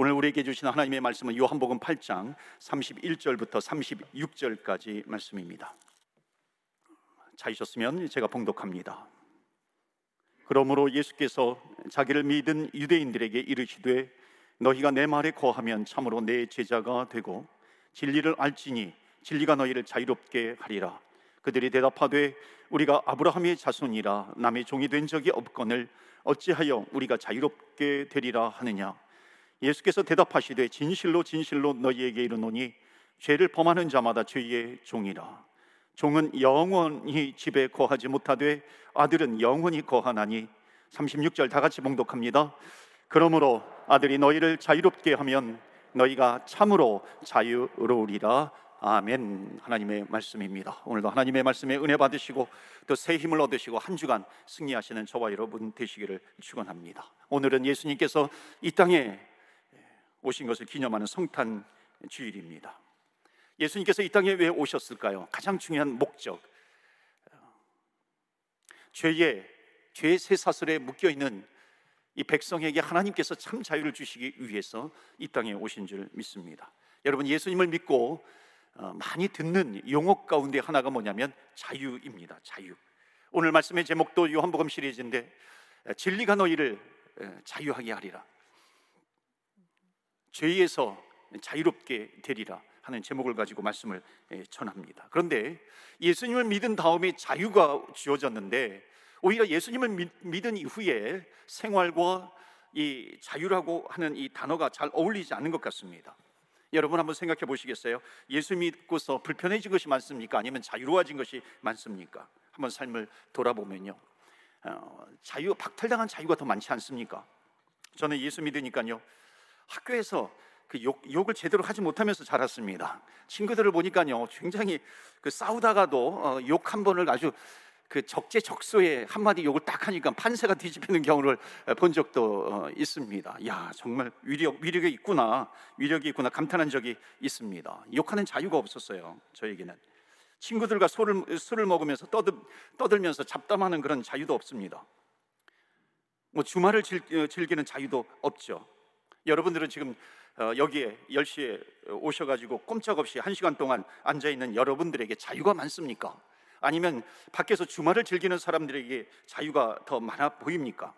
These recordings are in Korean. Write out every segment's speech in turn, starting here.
오늘 우리에게 주신 하나님의 말씀은 요한복음 8장 31절부터 36절까지 말씀입니다. 찾으셨으면 제가 봉독합니다. 그러므로 예수께서 자기를 믿은 유대인들에게 이르시되 너희가 내 말에 거하면 참으로 내 제자가 되고 진리를 알지니 진리가 너희를 자유롭게 하리라. 그들이 대답하되 우리가 아브라함의 자손이라 남의 종이 된 적이 없거늘 어찌하여 우리가 자유롭게 되리라 하느냐 예수께서 대답하시되 진실로 진실로 너희에게 이르노니 죄를 범하는 자마다 죄의 종이라 종은 영원히 집에 거하지 못하되 아들은 영원히 거하나니 36절 다 같이 봉독합니다. 그러므로 아들이 너희를 자유롭게 하면 너희가 참으로 자유로우리라. 아멘. 하나님의 말씀입니다. 오늘도 하나님의 말씀에 은혜 받으시고 또 새 힘을 얻으시고 한 주간 승리하시는 저와 여러분 되시기를 축원합니다. 오늘은 예수님께서 이 땅에 오신 것을 기념하는 성탄 주일입니다. 예수님께서 이 땅에 왜 오셨을까요? 가장 중요한 목적. 죄의 죄의 쇠사슬에 묶여 있는 이 백성에게 하나님께서 참 자유를 주시기 위해서 이 땅에 오신 줄 믿습니다. 여러분 예수님을 믿고 어, 많이 듣는 용어 가운데 하나가 뭐냐면 자유입니다. 자유. 오늘 말씀의 제목도 요한복음 시리즈인데 진리가 너희를 자유하게 하리라. 죄에서 자유롭게 되리라 하는 제목을 가지고 말씀을 전합니다. 그런데 예수님을 믿은 다음에 자유가 주어졌는데 오히려 예수님을 믿은 이후에 생활과 이 자유라고 하는 이 단어가 잘 어울리지 않는 것 같습니다. 여러분 한번 생각해 보시겠어요? 예수 믿고서 불편해진 것이 많습니까? 아니면 자유로워진 것이 많습니까? 한번 삶을 돌아보면요. 어, 자유 박탈당한 자유가 더 많지 않습니까? 저는 예수 믿으니까요. 학교에서 그 욕, 욕을 제대로 하지 못하면서 자랐습니다. 친구들을 보니까요, 굉장히 그 싸우다가도 어, 욕한 번을 아주 그 적재적소에 한마디 욕을 딱 하니까 판세가 뒤집히는 경우를 본 적도 어, 있습니다. 야, 정말 위력, 위력이 있구나, 위력이 있구나 감탄한 적이 있습니다. 욕하는 자유가 없었어요, 저에게는. 친구들과 술을, 술을 먹으면서 떠들, 떠들면서 잡담하는 그런 자유도 없습니다. 뭐 주말을 즐, 어, 즐기는 자유도 없죠. 여러분들은 지금 어, 여기에 10시에 오셔가지고 꼼짝없이 1시간 동안 앉아있는 여러분들에게 자유가 많습니까? 아니면 밖에서 주말을 즐기는 사람들에게 자유가 더 많아 보입니까?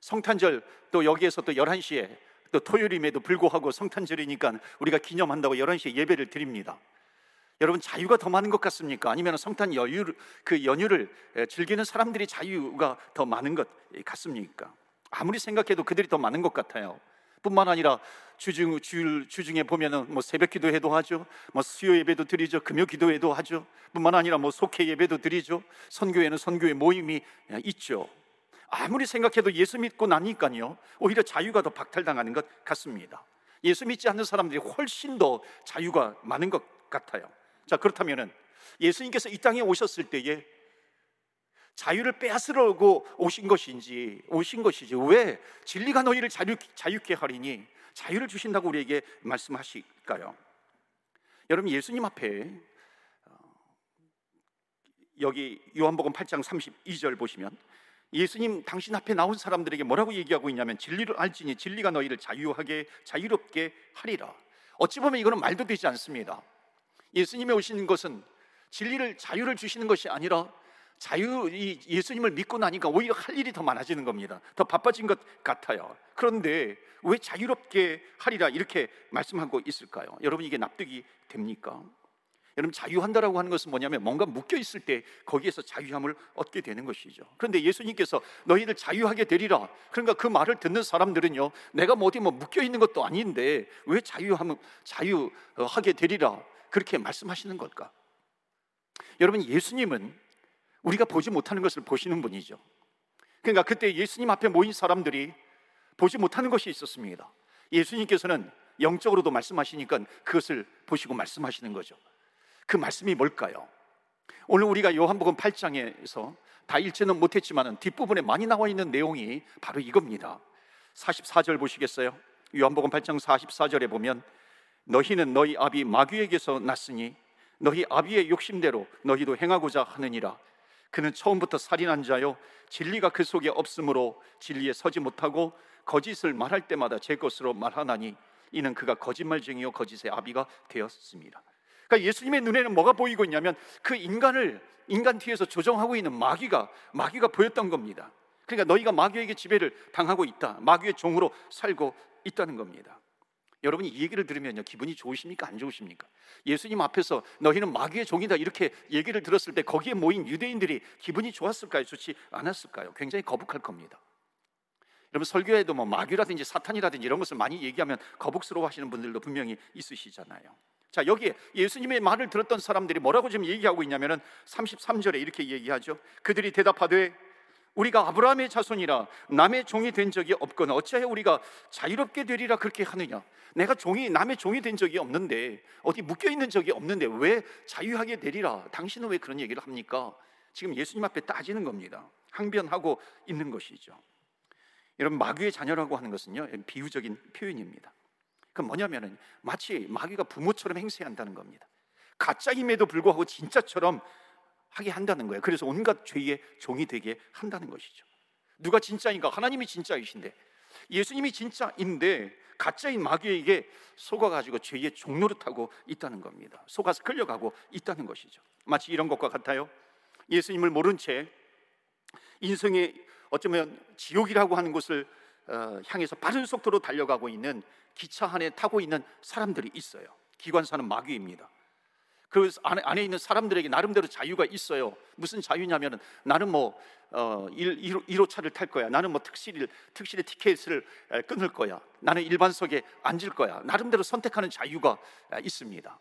성탄절 또 여기에서 또 11시에 또 토요일임에도 불구하고 성탄절이니까 우리가 기념한다고 11시에 예배를 드립니다. 여러분 자유가 더 많은 것 같습니까? 아니면 성탄 여유 그 연휴를 즐기는 사람들이 자유가 더 많은 것 같습니까? 아무리 생각해도 그들이 더 많은 것 같아요. 뿐만 아니라 주중 주일 주중에 보면은 뭐 새벽 기도회도 하죠. 뭐 수요 예배도 드리죠. 금요 기도회도 하죠. 뿐만 아니라 뭐 속회 예배도 드리죠. 선교회는 선교회 모임이 있죠. 아무리 생각해도 예수 믿고 나니까요. 오히려 자유가 더 박탈당하는 것 같습니다. 예수 믿지 않는 사람들이 훨씬 더 자유가 많은 것 같아요. 자, 그렇다면은 예수님께서 이 땅에 오셨을 때에 자유를 빼앗으려고 오신 것인지 오신 것이지 왜 진리가 너희를 자유, 자유케 하리니 자유를 주신다고 우리에게 말씀하실까요? 여러분 예수님 앞에 어, 여기 요한복음 8장 32절 보시면 예수님 당신 앞에 나온 사람들에게 뭐라고 얘기하고 있냐면 진리를 알지니 진리가 너희를 자유하게 자유롭게 하리라. 어찌 보면 이거는 말도 되지 않습니다. 예수님이 오시는 것은 진리를 자유를 주시는 것이 아니라 자유 이 예수님을 믿고 나니까 오히려 할 일이 더 많아지는 겁니다. 더 바빠진 것 같아요. 그런데 왜 자유롭게 하리라 이렇게 말씀하고 있을까요? 여러분 이게 납득이 됩니까? 여러분 자유한다라고 하는 것은 뭐냐면 뭔가 묶여 있을 때 거기에서 자유함을 얻게 되는 것이죠. 그런데 예수님께서 너희들 자유하게 되리라. 그러니까 그 말을 듣는 사람들은요, 내가 뭐 어디 뭐 묶여 있는 것도 아닌데 왜 자유하면 자유하게 되리라 그렇게 말씀하시는 걸까? 여러분 예수님은 우리가 보지 못하는 것을 보시는 분이죠. 그러니까 그때 예수님 앞에 모인 사람들이 보지 못하는 것이 있었습니다. 예수님께서는 영적으로도 말씀하시니까 그것을 보시고 말씀하시는 거죠. 그 말씀이 뭘까요? 오늘 우리가 요한복음 8장에서 다 읽지는 못했지만 뒷부분에 많이 나와 있는 내용이 바로 이겁니다. 44절 보시겠어요? 요한복음 8장 44절에 보면 너희는 너희 아비 마귀에게서 났으니 너희 아비의 욕심대로 너희도 행하고자 하느니라 그는 처음부터 살인한 자요 진리가 그 속에 없으므로 진리에 서지 못하고 거짓을 말할 때마다 제 것으로 말하나니 이는 그가 거짓말쟁이요 거짓의 아비가 되었습니다. 그러니까 예수님의 눈에는 뭐가 보이고 있냐면 그 인간을 인간 뒤에서 조정하고 있는 마귀가 마귀가 보였던 겁니다. 그러니까 너희가 마귀에게 지배를 당하고 있다. 마귀의 종으로 살고 있다는 겁니다. 여러분이 이 얘기를 들으면요 기분이 좋으십니까 안 좋으십니까? 예수님 앞에서 너희는 마귀의 종이다 이렇게 얘기를 들었을 때 거기에 모인 유대인들이 기분이 좋았을까요? 좋지 않았을까요? 굉장히 거북할 겁니다. 여러분 설교에도 뭐 마귀라든지 사탄이라든지 이런 것을 많이 얘기하면 거북스러워하시는 분들도 분명히 있으시잖아요. 자 여기에 예수님의 말을 들었던 사람들이 뭐라고 지금 얘기하고 있냐면은 33절에 이렇게 얘기하죠. 그들이 대답하되 우리가 아브라함의 자손이라 남의 종이 된 적이 없거나 어찌하여 우리가 자유롭게 되리라 그렇게 하느냐? 내가 종이 남의 종이 된 적이 없는데 어디 묶여 있는 적이 없는데 왜 자유하게 되리라? 당신은 왜 그런 얘기를 합니까? 지금 예수님 앞에 따지는 겁니다. 항변하고 있는 것이죠. 여러분 마귀의 자녀라고 하는 것은요 비유적인 표현입니다. 그 뭐냐면은 마치 마귀가 부모처럼 행세한다는 겁니다. 가짜임에도 불구하고 진짜처럼 하게 한다는 거예요. 그래서 온갖 죄의 종이 되게 한다는 것이죠. 누가 진짜인가? 하나님이 진짜이신데 예수님이 진짜인데 가짜인 마귀에게 속아가지고 죄의 종노릇하고 있다는 겁니다. 속아서 끌려가고 있다는 것이죠. 마치 이런 것과 같아요. 예수님을 모른 채 인생의 어쩌면 지옥이라고 하는 곳을 어, 향해서 빠른 속도로 달려가고 있는 기차 안에 타고 있는 사람들이 있어요. 기관사는 마귀입니다. 그 안에, 안에 있는 사람들에게 나름대로 자유가 있어요. 무슨 자유냐면은 나는 뭐 어, 1, 1호 차를 탈 거야. 나는 뭐 특실 특실의 티켓을 끊을 거야. 나는 일반석에 앉을 거야. 나름대로 선택하는 자유가 있습니다.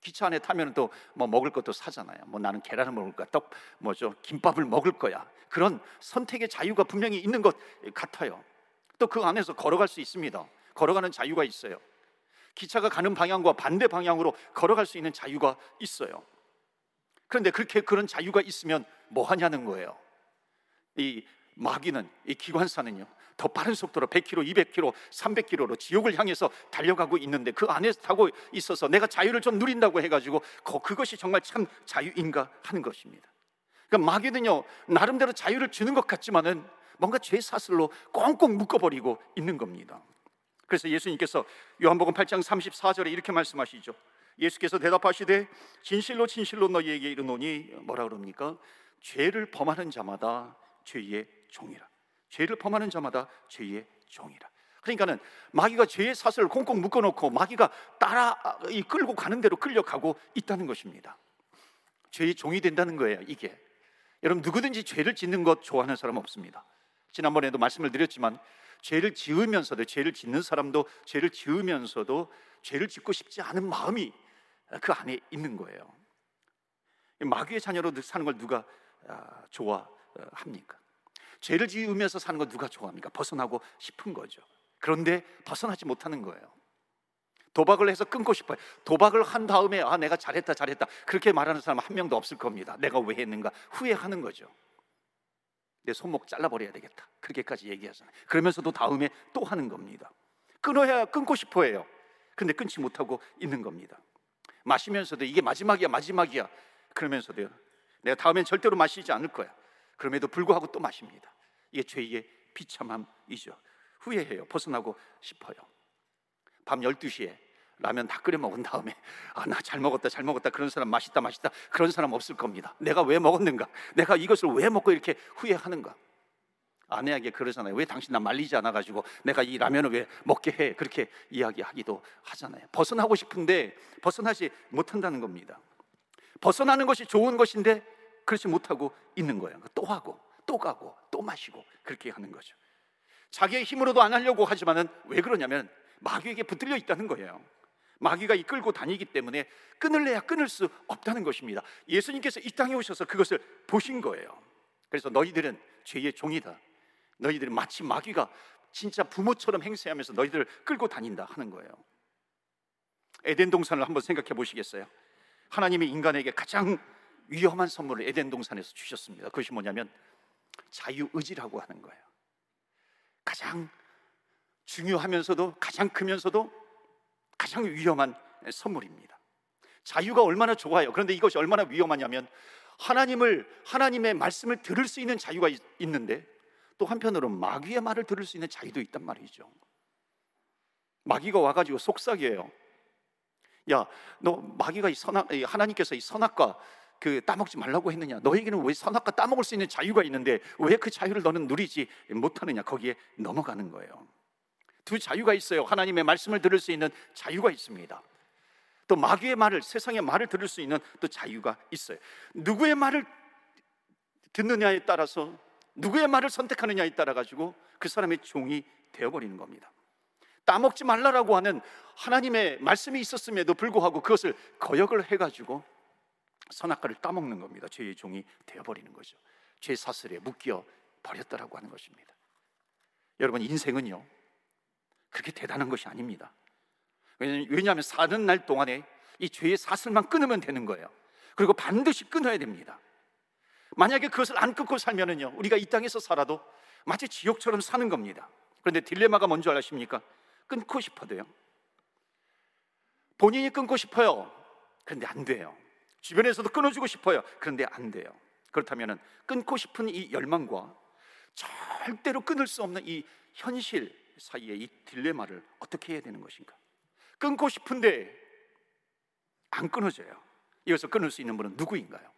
기차 안에 타면 또 뭐 먹을 것도 사잖아요. 뭐 나는 계란을 먹을 거야. 떡 뭐죠? 김밥을 먹을 거야. 그런 선택의 자유가 분명히 있는 것 같아요. 또 그 안에서 걸어갈 수 있습니다. 걸어가는 자유가 있어요. 기차가 가는 방향과 반대 방향으로 걸어갈 수 있는 자유가 있어요. 그런데 그렇게 그런 자유가 있으면 뭐 하냐는 거예요. 이 마귀는 이 기관사는요. 더 빠른 속도로 100km, 200km, 300km로 지옥을 향해서 달려가고 있는데 그 안에 타고 있어서 내가 자유를 좀 누린다고 해가지고 그것이 정말 참 자유인가 하는 것입니다. 그러니까 마귀는요 나름대로 자유를 주는 것 같지만은 뭔가 죄 사슬로 꽁꽁 묶어버리고 있는 겁니다. 그래서 예수님께서 요한복음 8장 34절에 이렇게 말씀하시죠. 예수께서 대답하시되 진실로 진실로 너희에게 이르노니 뭐라 그럽니까? 죄를 범하는 자마다 죄의 종이라. 죄를 범하는 자마다 죄의 종이라. 그러니까는 마귀가 죄의 사슬을 꽁꽁 묶어놓고 마귀가 따라 이 끌고 가는 대로 끌려가고 있다는 것입니다. 죄의 종이 된다는 거예요. 이게 여러분 누구든지 죄를 짓는 것 좋아하는 사람 없습니다. 지난번에도 말씀을 드렸지만 죄를 지으면서도 죄를 짓는 사람도 죄를 지으면서도 죄를 짓고 싶지 않은 마음이 그 안에 있는 거예요. 마귀의 자녀로 사는 걸 누가 아, 좋아합니까? 죄를 지으면서 사는 걸 누가 좋아합니까? 벗어나고 싶은 거죠. 그런데 벗어나지 못하는 거예요. 도박을 해서 끊고 싶어요. 도박을 한 다음에 아 내가 잘했다 잘했다 그렇게 말하는 사람 한 명도 없을 겁니다. 내가 왜 했는가 후회하는 거죠. 내 손목 잘라버려야 되겠다. 그렇게까지 얘기하잖아요. 그러면서도 다음에 또 하는 겁니다. 끊어야 끊고 싶어 해요. 근데 끊지 못하고 있는 겁니다. 마시면서도 이게 마지막이야, 마지막이야. 그러면서도요. 내가 다음엔 절대로 마시지 않을 거야. 그럼에도 불구하고 또 마십니다. 이게 죄의 비참함이죠. 후회해요. 벗어나고 싶어요. 밤 12시에 라면 다 끓여 먹은 다음에 아 나 잘 먹었다 잘 먹었다 그런 사람 맛있다 맛있다 그런 사람 없을 겁니다. 내가 왜 먹었는가? 내가 이것을 왜 먹고 이렇게 후회하는가? 아내에게 그러잖아요. 왜 당신 나 말리지 않아 가지고 내가 이 라면을 왜 먹게 해? 그렇게 이야기하기도 하잖아요. 벗어나고 싶은데 벗어나지 못한다는 겁니다. 벗어나는 것이 좋은 것인데 그렇지 못하고 있는 거예요. 또 하고 또 가고 또 마시고 그렇게 하는 거죠. 자기의 힘으로도 안 하려고 하지만은 왜 그러냐면 마귀에게 붙들려 있다는 거예요. 마귀가 이끌고 다니기 때문에 끊을래야 끊을 수 없다는 것입니다. 예수님께서 이 땅에 오셔서 그것을 보신 거예요. 그래서 너희들은 죄의 종이다. 너희들은 마치 마귀가 진짜 부모처럼 행세하면서 너희들을 끌고 다닌다 하는 거예요. 에덴 동산을 한번 생각해 보시겠어요? 하나님이 인간에게 가장 위험한 선물을 에덴 동산에서 주셨습니다. 그것이 뭐냐면 자유의지라고 하는 거예요. 가장 중요하면서도 가장 크면서도 가장 위험한 선물입니다. 자유가 얼마나 좋아요. 그런데 이것이 얼마나 위험하냐면 하나님을 하나님의 말씀을 들을 수 있는 자유가 있, 있는데 또 한편으로 마귀의 말을 들을 수 있는 자유도 있단 말이죠. 마귀가 와가지고 속삭여요. 야, 너 마귀가 이 선악, 하나님께서 이 선악과 그 따먹지 말라고 했느냐? 너에게는 왜 선악과 따먹을 수 있는 자유가 있는데 왜 그 자유를 너는 누리지 못하느냐? 거기에 넘어가는 거예요. 두 자유가 있어요. 하나님의 말씀을 들을 수 있는 자유가 있습니다. 또 마귀의 말을 세상의 말을 들을 수 있는 또 자유가 있어요. 누구의 말을 듣느냐에 따라서 누구의 말을 선택하느냐에 따라 가지고 그 사람의 종이 되어 버리는 겁니다. 따먹지 말라라고 하는 하나님의 말씀이 있었음에도 불구하고 그것을 거역을 해 가지고 선악과를 따먹는 겁니다. 죄의 종이 되어 버리는 거죠. 죄 사슬에 묶여 버렸다라고 하는 것입니다. 여러분 인생은요. 그렇게 대단한 것이 아닙니다. 왜냐하면 사는 날 동안에 이 죄의 사슬만 끊으면 되는 거예요. 그리고 반드시 끊어야 됩니다. 만약에 그것을 안 끊고 살면은요, 우리가 이 땅에서 살아도 마치 지옥처럼 사는 겁니다. 그런데 딜레마가 뭔지 아십니까? 끊고 싶어도요. 본인이 끊고 싶어요. 그런데 안 돼요. 주변에서도 끊어주고 싶어요. 그런데 안 돼요. 그렇다면 끊고 싶은 이 열망과 절대로 끊을 수 없는 이 현실 사이의 이 딜레마를 어떻게 해야 되는 것인가? 끊고 싶은데 안 끊어져요. 이것을 끊을 수 있는 분은 누구인가요?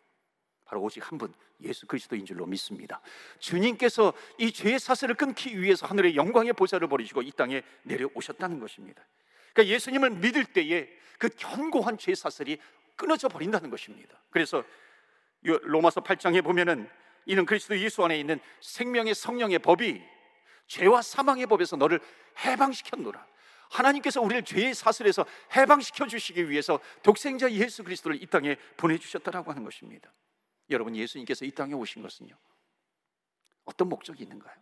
바로 오직 한 분, 예수 그리스도인 줄로 믿습니다. 주님께서 이 죄의 사슬을 끊기 위해서 하늘의 영광의 보좌를 버리시고 이 땅에 내려오셨다는 것입니다. 그러니까 예수님을 믿을 때에 그 견고한 죄 사슬이 끊어져 버린다는 것입니다. 그래서 로마서 8장에 보면은 이는 그리스도 예수 안에 있는 생명의 성령의 법이 죄와 사망의 법에서 너를 해방시켰노라. 하나님께서 우리를 죄의 사슬에서 해방시켜 주시기 위해서 독생자 예수 그리스도를 이 땅에 보내주셨다라고 하는 것입니다. 여러분 예수님께서 이 땅에 오신 것은요 어떤 목적이 있는가요?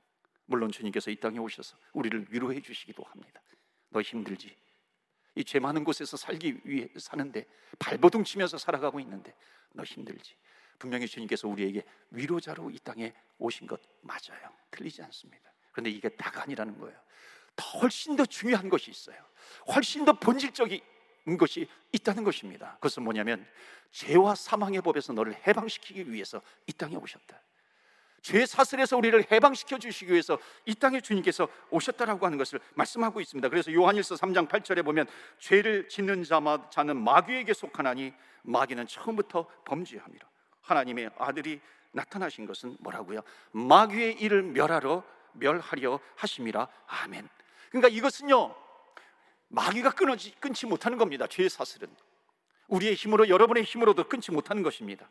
물론 주님께서 이 땅에 오셔서 우리를 위로해 주시기도 합니다. 너 힘들지? 이 죄 많은 곳에서 살기 위해 사는데 발버둥 치면서 살아가고 있는데 너 힘들지? 분명히 주님께서 우리에게 위로자로 이 땅에 오신 것 맞아요. 틀리지 않습니다. 그런데 이게 다가 아니라는 거예요. 더 훨씬 더 중요한 것이 있어요. 훨씬 더 본질적인 것이 있다는 것입니다. 그것은 뭐냐면 죄와 사망의 법에서 너를 해방시키기 위해서 이 땅에 오셨다. 죄 사슬에서 우리를 해방시켜 주시기 위해서 이 땅에 주님께서 오셨다라고 하는 것을 말씀하고 있습니다. 그래서 요한일서 3장 8절에 보면 죄를 짓는 자는 마귀에게 속하나니 마귀는 처음부터 범죄함이라. 하나님의 아들이 나타나신 것은 뭐라고요? 마귀의 일을 멸하러 멸하려 하심이라. 아멘. 그러니까 이것은요 마귀가 끊어지, 끊지 못하는 겁니다. 죄의 사슬은 우리의 힘으로 여러분의 힘으로도 끊지 못하는 것입니다.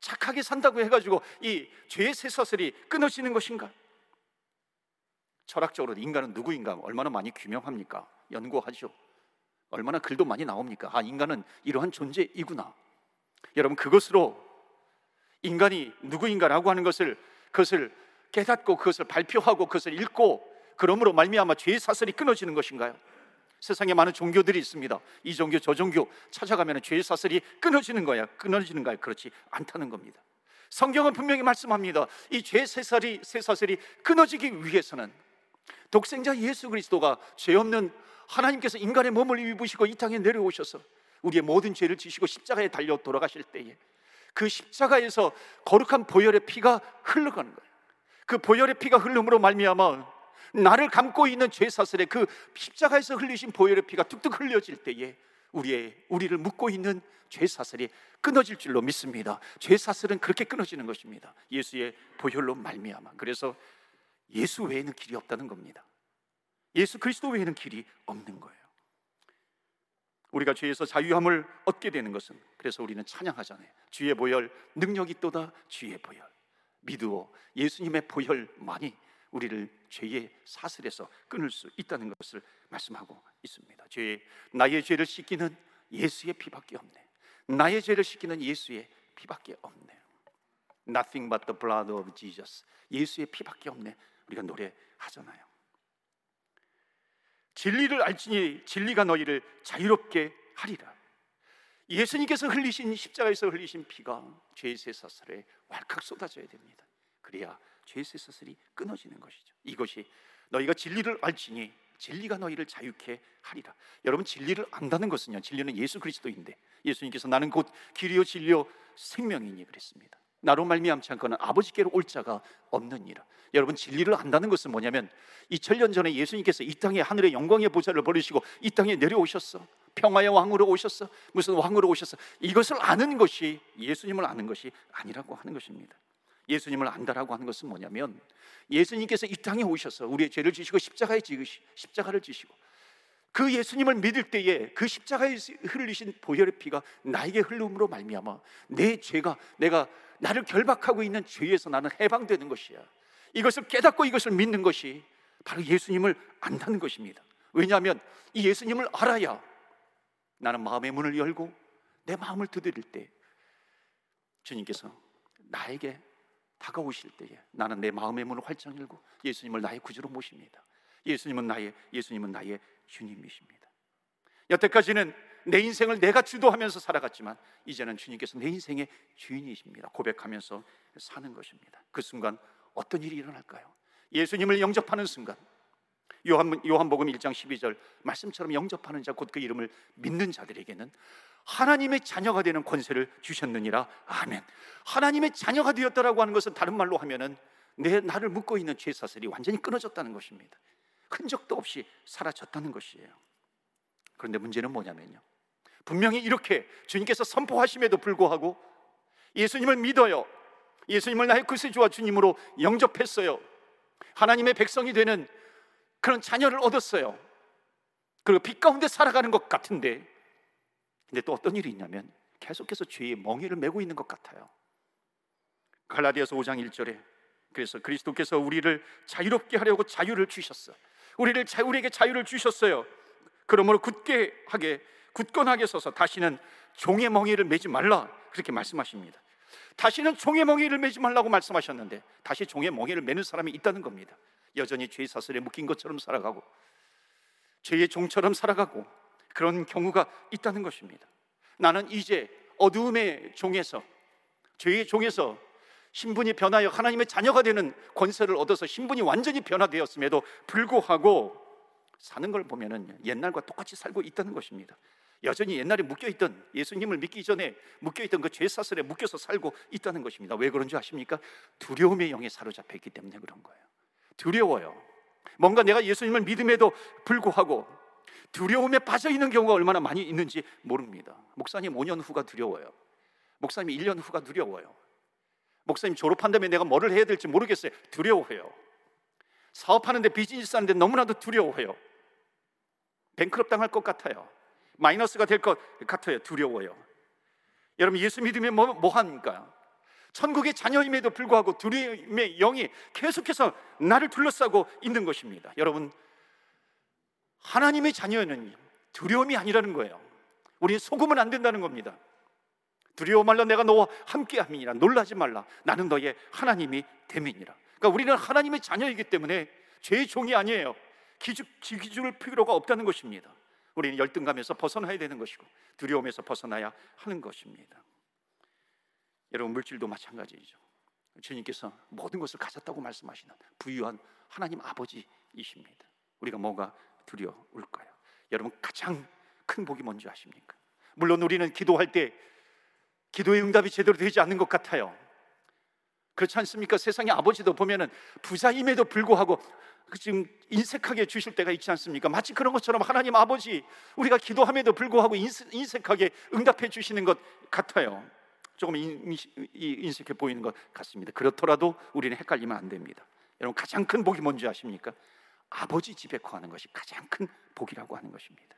착하게 산다고 해가지고 이 죄의 쇠사슬이 끊어지는 것인가? 철학적으로 인간은 누구인가 얼마나 많이 규명합니까? 연구하죠. 얼마나 글도 많이 나옵니까? 아, 인간은 이러한 존재이구나. 여러분, 그것으로 인간이 누구인가라고 하는 것을 그것을 깨닫고 그것을 발표하고 그것을 읽고 그러므로 말미암아 죄의 사슬이 끊어지는 것인가요? 세상에 많은 종교들이 있습니다. 이 종교 저 종교 찾아가면 죄의 사슬이 끊어지는 거야. 끊어지는가요? 그렇지 않다는 겁니다. 성경은 분명히 말씀합니다. 이 죄의 사슬이 새 사슬이 끊어지기 위해서는 독생자 예수 그리스도가 죄 없는 하나님께서 인간의 몸을 입으시고 이 땅에 내려오셔서 우리의 모든 죄를 지시고 십자가에 달려 돌아가실 때에 그 십자가에서 거룩한 보혈의 피가 흘러가는 거예요. 그 보혈의 피가 흘름으로 말미암아 나를 감고 있는 죄 사슬에 그 십자가에서 흘리신 보혈의 피가 뚝뚝 흘려질 때에 우리의 우리를 묶고 있는 죄 사슬이 끊어질 줄로 믿습니다. 죄 사슬은 그렇게 끊어지는 것입니다. 예수의 보혈로 말미암아. 그래서 예수 외에는 길이 없다는 겁니다. 예수 그리스도 외에는 길이 없는 거예요. 우리가 죄에서 자유함을 얻게 되는 것은 그래서 우리는 찬양하잖아요. 주의 보혈 능력이 또다 주의 보혈. 믿으오 예수님의 보혈만이 우리를 죄의 사슬에서 끊을 수 있다는 것을 말씀하고 있습니다. 죄 나의 죄를 씻기는 예수의 피밖에 없네. 나의 죄를 씻기는 예수의 피밖에 없네. Nothing but the blood of Jesus. 예수의 피밖에 없네. 우리가 노래하잖아요. 진리를 알지니 진리가 너희를 자유롭게 하리라. 예수님께서 흘리신 십자가에서 흘리신 피가 죄의 쇠사슬에 왈칵 쏟아져야 됩니다. 그래야 죄의 쇠사슬이 끊어지는 것이죠. 이것이 너희가 진리를 알지니 진리가 너희를 자유케 하리라. 여러분 진리를 안다는 것은요. 진리는 예수 그리스도인데 예수님께서 나는 곧 길이요 진리요 생명이니 그랬습니다. 나로 말미암지 않고는 아버지께로 올 자가 없느니라. 여러분 진리를 안다는 것은 뭐냐면 2000년 전에 예수님께서 이 땅에 하늘의 영광의 보좌를 버리시고 이 땅에 내려오셨어. 평화의 왕으로 오셨어. 무슨 왕으로 오셨어. 이것을 아는 것이 예수님을 아는 것이 아니라고 하는 것입니다. 예수님을 안다라고 하는 것은 뭐냐면 예수님께서 이 땅에 오셔서 우리의 죄를 지시고 십자가에 지으시 십자가를 지시고 그 예수님을 믿을 때에 그 십자가에 흘리신 보혈의 피가 나에게 흘름으로 말미암아 내 죄가 내가 나를 결박하고 있는 죄에서 나는 해방되는 것이야. 이것을 깨닫고 이것을 믿는 것이 바로 예수님을 안다는 것입니다. 왜냐하면 이 예수님을 알아야 나는 마음의 문을 열고 내 마음을 두드릴 때 주님께서 나에게 다가오실 때에 나는 내 마음의 문을 활짝 열고 예수님을 나의 구주로 모십니다. 예수님은 나의 예수님은 나의 주님이십니다. 여태까지는 내 인생을 내가 주도하면서 살아갔지만 이제는 주님께서 내 인생의 주인이십니다. 고백하면서 사는 것입니다. 그 순간 어떤 일이 일어날까요? 예수님을 영접하는 순간 요한, 요한복음 1장 12절 말씀처럼 영접하는 자 곧 그 이름을 믿는 자들에게는 하나님의 자녀가 되는 권세를 주셨느니라. 아멘. 하나님의 자녀가 되었다라고 하는 것은 다른 말로 하면은 내 나를 묶고 있는 죄 사슬이 완전히 끊어졌다는 것입니다. 흔적도 없이 사라졌다는 것이에요. 그런데 문제는 뭐냐면요. 분명히 이렇게 주님께서 선포하심에도 불구하고 예수님을 믿어요. 예수님을 나의 구세주와 주님으로 영접했어요. 하나님의 백성이 되는 그런 자녀를 얻었어요. 그리고 빛 가운데 살아가는 것 같은데, 근데 또 어떤 일이 있냐면 계속해서 죄의 멍에를 메고 있는 것 같아요. 갈라디아서 5장 1절에 그래서 그리스도께서 우리를 자유롭게 하려고 자유를 주셨어. 우리를 자, 우리에게 자유를 주셨어요. 그러므로 굳게 하게 굳건하게 서서 다시는 종의 멍에를 매지 말라 그렇게 말씀하십니다. 다시는 종의 멍에를 매지 말라고 말씀하셨는데 다시 종의 멍에를 매는 사람이 있다는 겁니다. 여전히 죄 사슬에 묶인 것처럼 살아가고 죄의 종처럼 살아가고 그런 경우가 있다는 것입니다. 나는 이제 어두움의 종에서 죄의 종에서 신분이 변하여 하나님의 자녀가 되는 권세를 얻어서 신분이 완전히 변화되었음에도 불구하고 사는 걸 보면은 옛날과 똑같이 살고 있다는 것입니다. 여전히 옛날에 묶여 있던 예수님을 믿기 전에 묶여 있던 그 죄 사슬에 묶여서 살고 있다는 것입니다. 왜 그런 줄 아십니까? 두려움의 영에 사로잡혀 있기 때문에 그런 거예요. 두려워요. 뭔가 내가 예수님을 믿음에도 불구하고 두려움에 빠져 있는 경우가 얼마나 많이 있는지 모릅니다. 목사님 5년 후가 두려워요. 목사님 1년 후가 두려워요. 목사님 졸업한다면 내가 뭐를 해야 될지 모르겠어요. 두려워해요. 사업하는데 비즈니스 하는데 너무나도 두려워해요. 뱅크럽 당할 것 같아요. 마이너스가 될 것 같아요. 두려워요. 여러분 예수 믿으면 뭐, 뭐 합니까? 천국의 자녀임에도 불구하고 두려움의 영이 계속해서 나를 둘러싸고 있는 것입니다. 여러분, 하나님의 자녀는 두려움이 아니라는 거예요. 우리 속으면 안 된다는 겁니다. 두려워 말라 내가 너와 함께 함이니라 놀라지 말라 나는 너의 하나님이 됨이니라. 그러니까 우리는 하나님의 자녀이기 때문에 죄의 종이 아니에요. 기죽, 기죽을 필요가 없다는 것입니다. 우리는 열등감에서 벗어나야 되는 것이고 두려움에서 벗어나야 하는 것입니다. 여러분 물질도 마찬가지죠. 주님께서 모든 것을 가졌다고 말씀하시는 부유한 하나님 아버지이십니다. 우리가 뭐가 두려울까요? 여러분 가장 큰 복이 뭔지 아십니까? 물론 우리는 기도할 때 기도의 응답이 제대로 되지 않는 것 같아요. 그렇지 않습니까? 세상의 아버지도 보면은 부자임에도 불구하고 지금 인색하게 주실 때가 있지 않습니까? 마치 그런 것처럼 하나님 아버지 우리가 기도함에도 불구하고 인색하게 응답해 주시는 것 같아요. 조금 인식해 보이는 것 같습니다. 그렇더라도 우리는 헷갈리면 안 됩니다. 여러분 가장 큰 복이 뭔지 아십니까? 아버지 집에 거하는 것이 가장 큰 복이라고 하는 것입니다.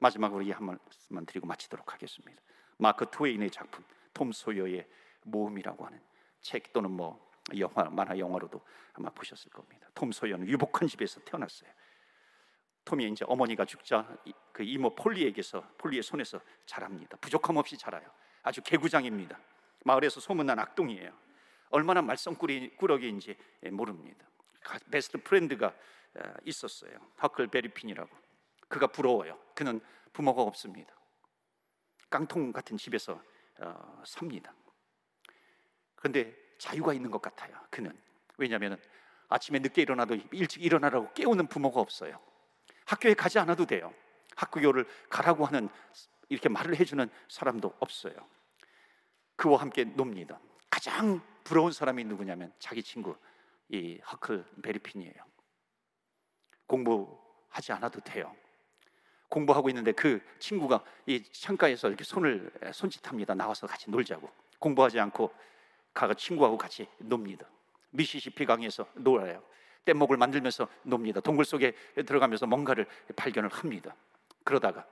마지막으로 이 한 말씀만 드리고 마치도록 하겠습니다. 마크 트웨인의 작품 톰 소여의 모험이라고 하는 책 또는 뭐 영화 만화 영화로도 아마 보셨을 겁니다. 톰 소여는 유복한 집에서 태어났어요. 톰이 이제 어머니가 죽자 그 이모 폴리에게서 폴리의 손에서 자랍니다. 부족함 없이 자라요. 아주 개구장입니다. 마을에서 소문난 악동이에요. 얼마나 말썽꾸러기인지 모릅니다. best friend가 어, 있었어요. 허클베리 핀이라고. 그가 부러워요. 그는 부모가 없습니다. 깡통 같은 집에서 어, 삽니다. 그런데 자유가 있는 것 같아요. 그는 왜냐하면 아침에 늦게 일어나도 일찍 일어나라고 깨우는 부모가 없어요. 학교에 가지 않아도 돼요. 학교를 가라고 하는 이렇게 말을 해주는 사람도 없어요. 그와 함께 놉니다. 가장 부러운 사람이 누구냐면 자기 친구 이 허클 베리핀이에요. 공부하지 않아도 돼요. 공부하고 있는데 그 친구가 이 창가에서 이렇게 손을 손짓합니다. 나와서 같이 놀자고. 공부하지 않고 가가 친구하고 같이 놉니다. 미시시피 강에서 놀아요. 뗏목을 만들면서 놉니다. 동굴 속에 들어가면서 뭔가를 발견을 합니다. 그러다가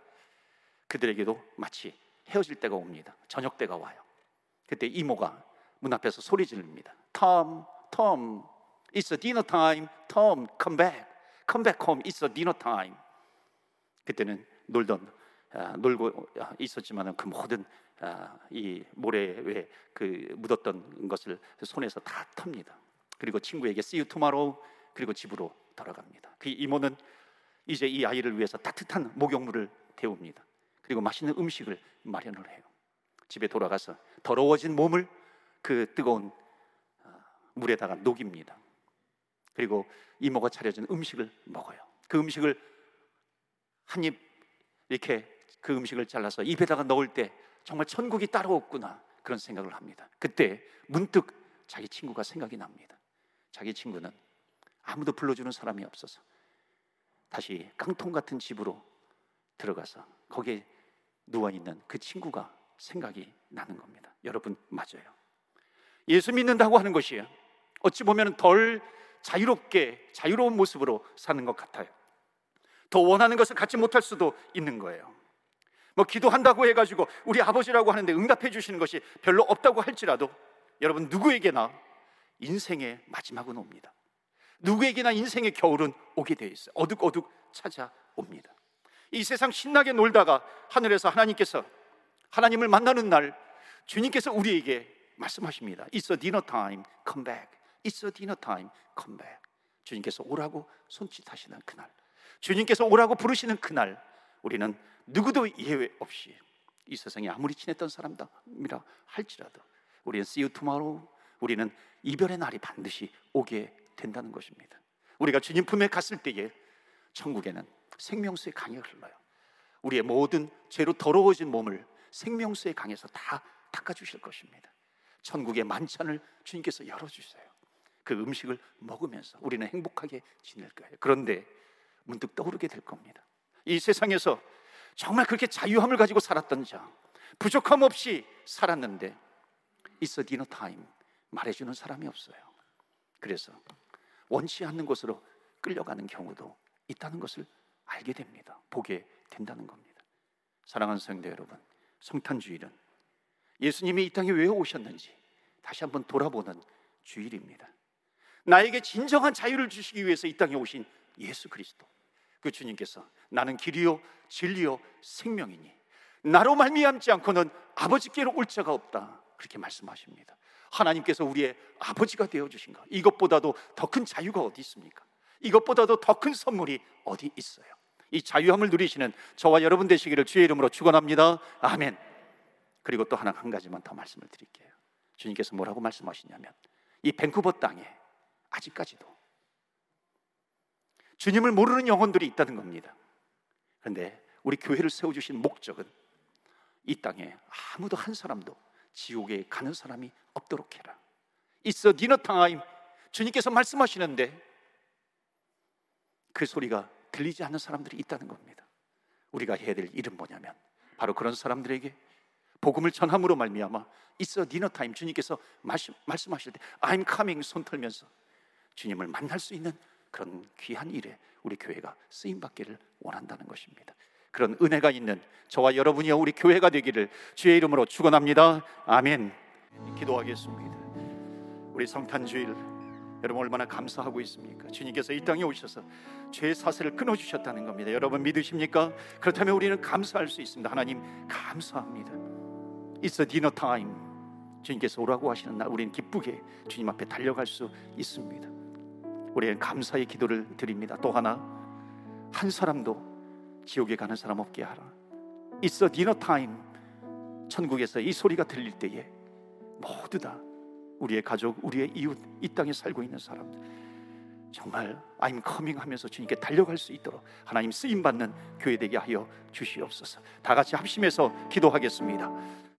그들에게도 마치 헤어질 때가 옵니다. 저녁 때가 와요. 그때 이모가 문 앞에서 소리 지릅니다. Tom, Tom, it's dinner time. Tom, come back, come back home. It's dinner time. 그때는 놀던 아, 놀고 있었지만은 그 모든 아, 이 모래에 그 묻었던 것을 손에서 다 텁니다. 그리고 친구에게 see you tomorrow 그리고 집으로 돌아갑니다. 그 이모는 이제 이 아이를 위해서 따뜻한 목욕물을 데웁니다. 그리고 맛있는 음식을 마련을 해요. 집에 돌아가서 더러워진 몸을 그 뜨거운 아, 물에다가 녹입니다. 그리고 이모가 차려준 음식을 먹어요. 그 음식을 한 입 이렇게 그 음식을 잘라서 입에다가 넣을 때 정말 천국이 따로 없구나 그런 생각을 합니다. 그때 문득 자기 친구가 생각이 납니다. 자기 친구는 아무도 불러주는 사람이 없어서 다시 깡통 같은 집으로 들어가서 거기에 누워 있는 그 친구가 생각이 나는 겁니다. 여러분 맞아요. 예수 믿는다고 하는 것이 어찌 보면 덜 자유롭게 자유로운 모습으로 사는 것 같아요. 더 원하는 것을 갖지 못할 수도 있는 거예요. 뭐 기도한다고 해가지고 우리 아버지라고 하는데 응답해 주시는 것이 별로 없다고 할지라도 여러분 누구에게나 인생의 마지막은 옵니다. 누구에게나 인생의 겨울은 오게 돼 있어요. 어둑어둑 찾아옵니다. 이 세상 신나게 놀다가 하늘에서 하나님께서 하나님을 만나는 날 주님께서 우리에게 말씀하십니다. It's a dinner time, come back. It's a dinner time, come back. 주님께서 오라고 손짓하시는 그날, 주님께서 오라고 부르시는 그날, 우리는 누구도 예외 없이 이 세상에 아무리 친했던 사람이라 할지라도 우리는 see you tomorrow. 우리는 이별의 날이 반드시 오게 된다는 것입니다. 우리가 주님 품에 갔을 때에 천국에는 생명수의 강이 흘러요. 우리의 모든 죄로 더러워진 몸을 생명수의 강에서 다 닦아 주실 것입니다. 천국의 만찬을 주님께서 열어 주세요. 그 음식을 먹으면서 우리는 행복하게 지낼 거예요. 그런데 문득 떠오르게 될 겁니다. 이 세상에서 정말 그렇게 자유함을 가지고 살았던 자, 부족함 없이 살았는데 있어 디너 타임 말해주는 사람이 없어요. 그래서 원치 않는 곳으로 끌려가는 경우도 있다는 것을 알게 됩니다. 보게 된다는 겁니다. 사랑하는 성도 여러분, 성탄주일은 예수님이 이 땅에 왜 오셨는지 다시 한번 돌아보는 주일입니다. 나에게 진정한 자유를 주시기 위해서 이 땅에 오신 예수 그리스도. 그 주님께서 나는 길이요 진리요 생명이니 나로 말미암지 않고는 아버지께로 올 자가 없다. 그렇게 말씀하십니다. 하나님께서 우리의 아버지가 되어 주신 것. 이것보다도 더 큰 자유가 어디 있습니까? 이것보다도 더 큰 선물이 어디 있어요? 이 자유함을 누리시는 저와 여러분 되시기를 주의 이름으로 축원합니다. 아멘. 그리고 또 하나 한 가지만 더 말씀을 드릴게요. 주님께서 뭐라고 말씀하시냐면 이 밴쿠버 땅에 아직까지도 주님을 모르는 영혼들이 있다는 겁니다. 그런데 우리 교회를 세워 주신 목적은 이 땅에 아무도 한 사람도 지옥에 가는 사람이 없도록 해라. 있어 디너 타임 주님께서 말씀하시는데 그 소리가 들리지 않는 사람들이 있다는 겁니다. 우리가 해야 될 일은 뭐냐면 바로 그런 사람들에게 복음을 전함으로 말미암아 있어 디너 타임 주님께서 말씀, 말씀하실 때 I'm coming 손 털면서 주님을 만날 수 있는 그런 귀한 일에 우리 교회가 쓰임 받기를 원한다는 것입니다. 그런 은혜가 있는 저와 여러분이 우리 교회가 되기를 주의 이름으로 축원합니다. 아멘. 기도하겠습니다. 우리 성탄 주일 여러분 얼마나 감사하고 있습니까? 주님께서 이 땅에 오셔서 죄 사슬을 끊어 주셨다는 겁니다. 여러분 믿으십니까? 그렇다면 우리는 감사할 수 있습니다. 하나님 감사합니다. It's a dinner time. 주님께서 오라고 하시는 날 우리는 기쁘게 주님 앞에 달려갈 수 있습니다. 우리는 감사의 기도를 드립니다. 또 하나 한 사람도 지옥에 가는 사람 없게 하라. It's a dinner time. 천국에서 이 소리가 들릴 때에 모두 다 우리의 가족, 우리의 이웃, 이 땅에 살고 있는 사람들 정말 I'm coming 하면서 주님께 달려갈 수 있도록 하나님 쓰임 받는 교회 되게 하여 주시옵소서. 다 같이 합심해서 기도하겠습니다.